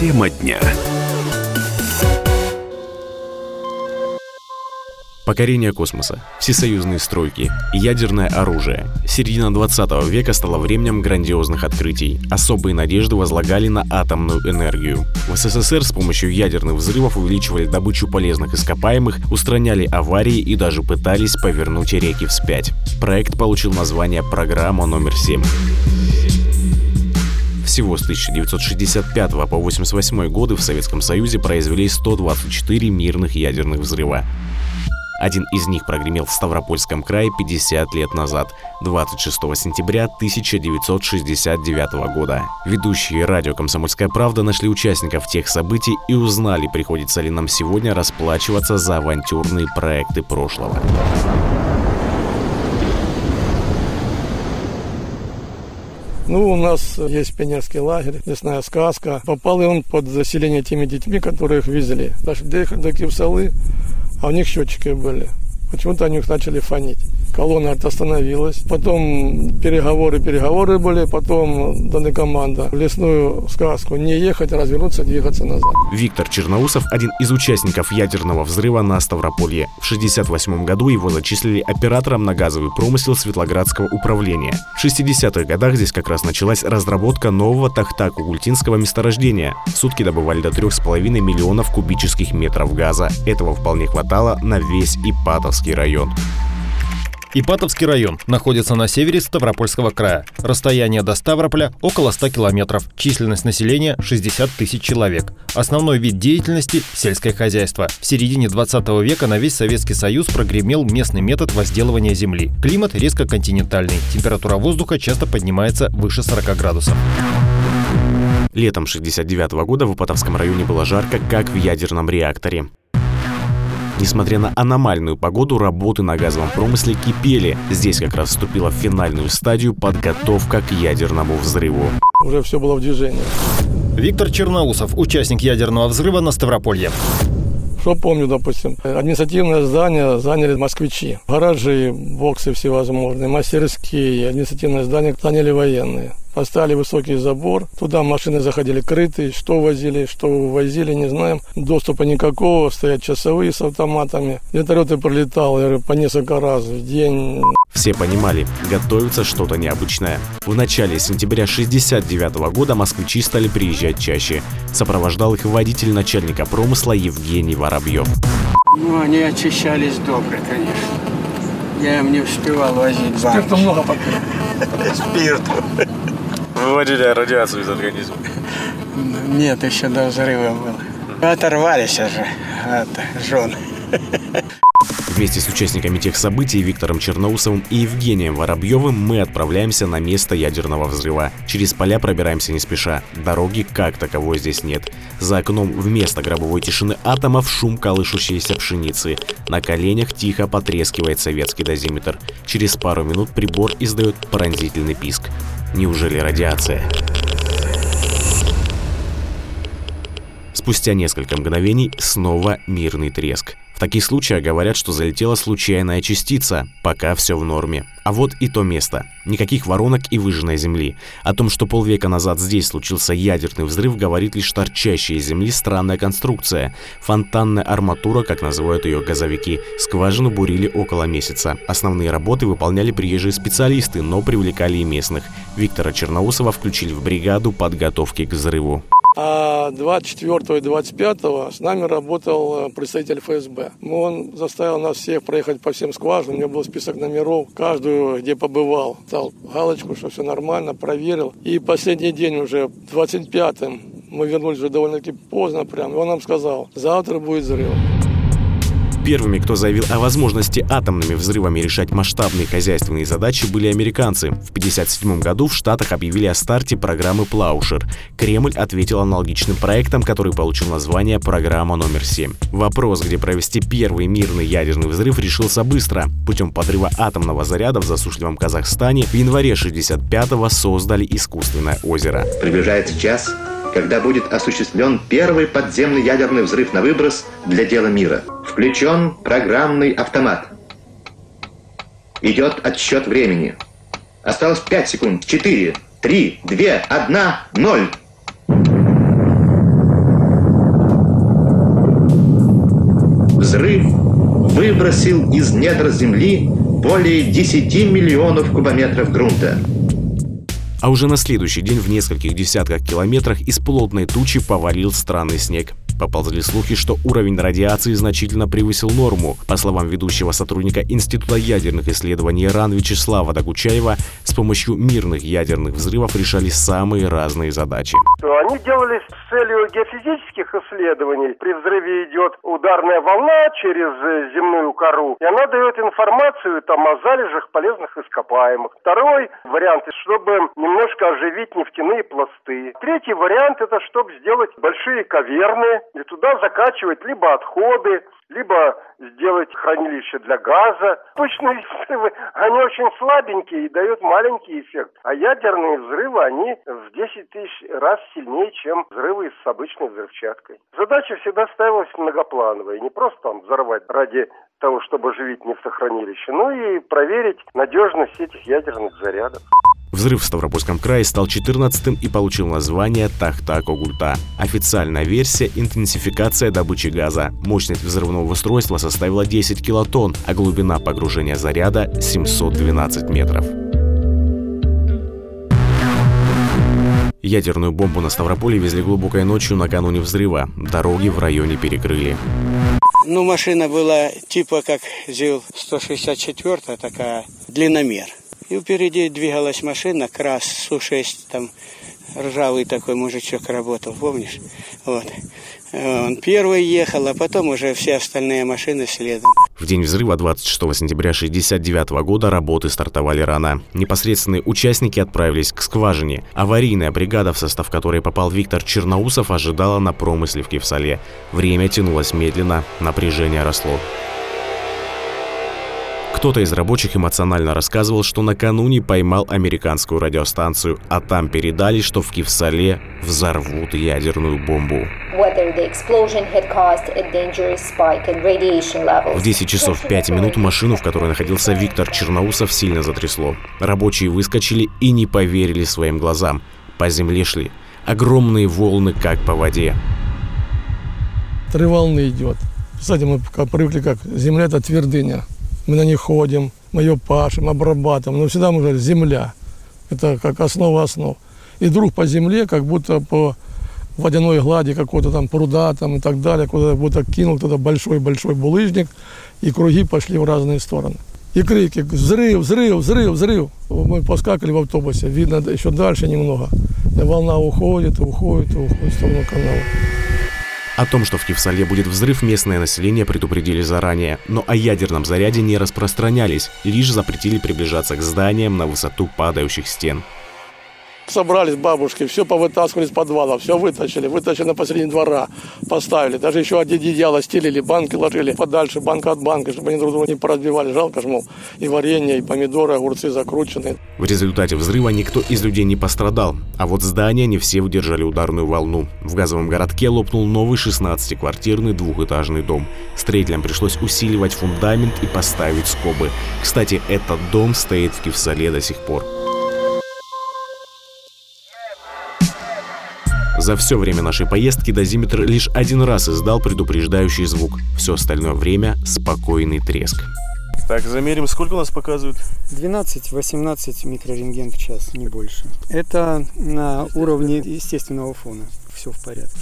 Тема дня. Покорение космоса, всесоюзные стройки, ядерное оружие. Середина 20 века стала временем грандиозных открытий. Особые надежды возлагали на атомную энергию. В СССР с помощью ядерных взрывов увеличивали добычу полезных ископаемых, устраняли аварии и даже пытались повернуть реки вспять. Проект получил название «Программа номер 7». Всего с 1965 по 1988 годы в Советском Союзе произвели 124 мирных ядерных взрыва. Один из них прогремел в Ставропольском крае 50 лет назад, 26 сентября 1969 года. Ведущие радио «Комсомольская правда» нашли участников тех событий и узнали, приходится ли нам сегодня расплачиваться за авантюрные проекты прошлого. Ну, у нас есть пионерский лагерь, лесная сказка. Попал он под заселение теми детьми, которых везли. Даже доехали до Кивсалы, а у них счетчики были. Почему-то они их начали фонить колонна остановилась. Потом переговоры, переговоры были, потом дана команда в лесную сказку не ехать, а развернуться, двигаться назад. Виктор Черноусов – один из участников ядерного взрыва на Ставрополье. В 1968 году его зачислили оператором на газовый промысел Светлоградского управления. В 60-х годах здесь как раз началась разработка нового Тахтаку-Гультинского месторождения. В сутки добывали до 3,5 миллионов кубических метров газа. Этого вполне хватало на весь Ипатовский район. Ипатовский район находится на севере Ставропольского края. Расстояние до Ставрополя около 100 километров. Численность населения 60 тысяч человек. Основной вид деятельности – сельское хозяйство. В середине 20 века на весь Советский Союз прогремел местный метод возделывания земли. Климат резко континентальный. Температура воздуха часто поднимается выше 40 градусов. Летом 69 года в Ипатовском районе было жарко, как в ядерном реакторе. Несмотря на аномальную погоду, работы на газовом промысле кипели. Здесь как раз вступила в финальную стадию подготовка к ядерному взрыву. Уже все было в движении. Виктор Черноусов, участник ядерного взрыва на Ставрополье. Что помню, допустим, административное здание заняли москвичи. Гаражи, боксы всевозможные, мастерские, административное здание заняли военные. Поставили высокий забор, туда машины заходили крытые, что возили, что увозили, не знаем. Доступа никакого, стоят часовые с автоматами. Вертолеты пролетал по несколько раз в день. Все понимали, готовится что-то необычное. В начале сентября 69 года москвичи стали приезжать чаще. Сопровождал их водитель начальника промысла Евгений Воробьев. Ну, они очищались добро, конечно. Я им не успевал возить банки. Спирту много попил. Спирту. Выводили радиацию из организма. Нет, еще до взрыва было. Оторвались уже от жены. Вместе с участниками тех событий Виктором Черноусовым и Евгением Воробьевым мы отправляемся на место ядерного взрыва. Через поля пробираемся не спеша. Дороги как таковой здесь нет. За окном вместо гробовой тишины атомов шум колышущейся пшеницы. На коленях тихо потрескивает советский дозиметр. Через пару минут прибор издает пронзительный писк. Неужели радиация? Спустя несколько мгновений снова мирный треск. В таких случаях говорят, что залетела случайная частица, пока все в норме. А вот и то место. Никаких воронок и выжженной земли. О том, что полвека назад здесь случился ядерный взрыв, говорит лишь торчащая из земли странная конструкция. Фонтанная арматура, как называют ее газовики. Скважину бурили около месяца. Основные работы выполняли приезжие специалисты, но привлекали и местных. Виктора Черноусова включили в бригаду подготовки к взрыву. А 24 и 25 с нами работал э, представитель ФСБ. Он заставил нас всех проехать по всем скважинам. У него был список номеров, каждую, где побывал. Стал галочку, что все нормально, проверил. И последний день уже, 25-м, мы вернулись уже довольно-таки поздно прям. И он нам сказал, завтра будет взрыв. Первыми, кто заявил о возможности атомными взрывами решать масштабные хозяйственные задачи, были американцы. В 1957 году в Штатах объявили о старте программы «Плаушер». Кремль ответил аналогичным проектом, который получил название «Программа номер 7». Вопрос, где провести первый мирный ядерный взрыв, решился быстро. Путем подрыва атомного заряда в засушливом Казахстане в январе 65-го создали искусственное озеро. Приближается час, когда будет осуществлен первый подземный ядерный взрыв на выброс для дела мира. Включен программный автомат. Идет отсчет времени. Осталось 5 секунд. 4, 3, 2, 1, 0. Взрыв выбросил из недр Земли более 10 миллионов кубометров грунта. А уже на следующий день в нескольких десятках километрах из плотной тучи повалил странный снег. Поползли слухи, что уровень радиации значительно превысил норму. По словам ведущего сотрудника Института ядерных исследований РАН Вячеслава Догучаева, с помощью мирных ядерных взрывов решали самые разные задачи. Они делались с целью геофизических исследований. При взрыве идет ударная волна через э, земную кору, и она дает информацию там о залежах полезных ископаемых. Второй вариант, чтобы немножко оживить нефтяные пласты. Третий вариант, это чтобы сделать большие каверны, и туда закачивать либо отходы, либо сделать хранилище для газа. Точные взрывы, они очень слабенькие и дают маленький эффект. А ядерные взрывы, они в 10 тысяч раз сильнее, чем взрывы с обычной взрывчаткой. Задача всегда ставилась многоплановая. Не просто там взорвать ради того, чтобы оживить нефтехранилище, но и проверить надежность этих ядерных зарядов. Взрыв в Ставропольском крае стал 14-м и получил название Тахта-Когульта. Официальная версия – интенсификация добычи газа. Мощность взрывного устройства составила 10 килотонн, а глубина погружения заряда – 712 метров. Ядерную бомбу на Ставрополе везли глубокой ночью накануне взрыва. Дороги в районе перекрыли. Ну, машина была типа как ЗИЛ-164, такая длинномер. И впереди двигалась машина, КРАС Су-6, там ржавый такой мужичок работал, помнишь? Вот. Он первый ехал, а потом уже все остальные машины следом. В день взрыва 26 сентября 1969 года работы стартовали рано. Непосредственные участники отправились к скважине. Аварийная бригада, в состав которой попал Виктор Черноусов, ожидала на промысле в Кевсале. Время тянулось медленно, напряжение росло. Кто-то из рабочих эмоционально рассказывал, что накануне поймал американскую радиостанцию, а там передали, что в Кивсале взорвут ядерную бомбу. В 10 часов 5 минут машину, в которой находился Виктор Черноусов, сильно затрясло. Рабочие выскочили и не поверили своим глазам. По земле шли огромные волны, как по воде. Три волны идет. Кстати, мы привыкли как земля это твердыня мы на них ходим, мы ее пашем, обрабатываем, но всегда мы говорим, земля, это как основа основ. И вдруг по земле, как будто по водяной глади какого-то там пруда там и так далее, куда будто кинул туда большой-большой булыжник, и круги пошли в разные стороны. И крики «Взрыв! Взрыв! Взрыв! Взрыв!» Мы поскакали в автобусе, видно еще дальше немного. И волна уходит, уходит, уходит в сторону канала. О том, что в Кевсале будет взрыв, местное население предупредили заранее, но о ядерном заряде не распространялись, лишь запретили приближаться к зданиям на высоту падающих стен. Собрались бабушки, все повытаскивали из подвала, все вытащили, вытащили на посередине двора, поставили. Даже еще одеяло стелили, банки ложили подальше, банка от банка, чтобы они друг друга не поразбивали. Жалко ж, мол, и варенье, и помидоры, огурцы закручены. В результате взрыва никто из людей не пострадал, а вот здания не все выдержали ударную волну. В газовом городке лопнул новый 16-квартирный двухэтажный дом. Строителям пришлось усиливать фундамент и поставить скобы. Кстати, этот дом стоит в Кевсале до сих пор. За все время нашей поездки дозиметр лишь один раз издал предупреждающий звук. Все остальное время – спокойный треск. Так, замерим, сколько у нас показывает? 12-18 микрорентген в час, не больше. Это на уровне естественного фона. Все в порядке.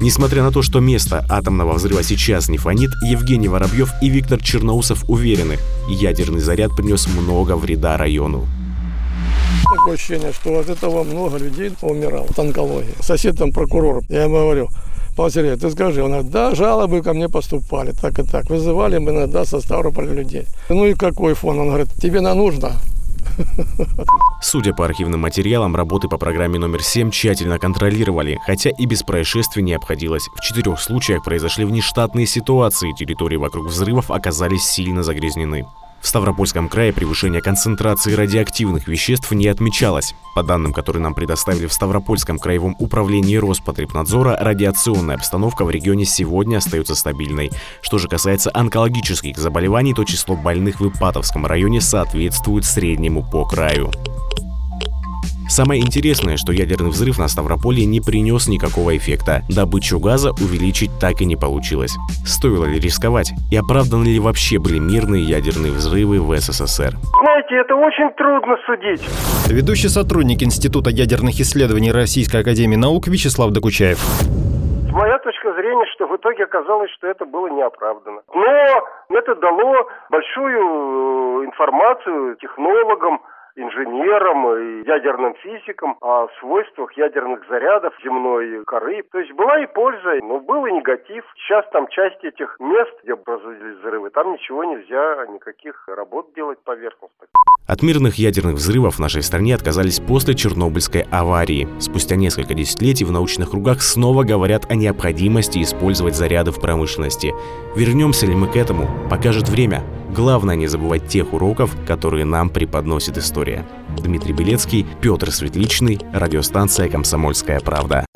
Несмотря на то, что место атомного взрыва сейчас не фонит, Евгений Воробьев и Виктор Черноусов уверены, ядерный заряд принес много вреда району. Такое ощущение, что от этого много людей умирало от онкологии. Сосед там прокурор, я ему говорю, Павел Сергеевич, ты скажи, он говорит, да, жалобы ко мне поступали, так и так. Вызывали мы иногда со Ставрополя людей. Ну и какой фон? Он говорит, тебе на нужно. Судя по архивным материалам, работы по программе номер 7 тщательно контролировали, хотя и без происшествий не обходилось. В четырех случаях произошли внештатные ситуации, территории вокруг взрывов оказались сильно загрязнены. В Ставропольском крае превышение концентрации радиоактивных веществ не отмечалось. По данным, которые нам предоставили в Ставропольском краевом управлении Роспотребнадзора, радиационная обстановка в регионе сегодня остается стабильной. Что же касается онкологических заболеваний, то число больных в Ипатовском районе соответствует среднему по краю. Самое интересное, что ядерный взрыв на Ставрополе не принес никакого эффекта. Добычу газа увеличить так и не получилось. Стоило ли рисковать? И оправданы ли вообще были мирные ядерные взрывы в СССР? Знаете, это очень трудно судить. Ведущий сотрудник Института ядерных исследований Российской Академии Наук Вячеслав Докучаев. Моя точка зрения, что в итоге оказалось, что это было неоправданно. Но это дало большую э, информацию технологам, инженерам и ядерным физикам о свойствах ядерных зарядов земной коры. То есть была и польза, но был и негатив. Сейчас там часть этих мест, где производились взрывы, там ничего нельзя, никаких работ делать поверхностных. От мирных ядерных взрывов в нашей стране отказались после Чернобыльской аварии. Спустя несколько десятилетий в научных кругах снова говорят о необходимости использовать заряды в промышленности. Вернемся ли мы к этому, покажет время. Главное не забывать тех уроков, которые нам преподносит история. Дмитрий Белецкий, Петр Светличный, радиостанция «Комсомольская правда».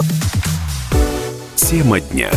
Тема дня.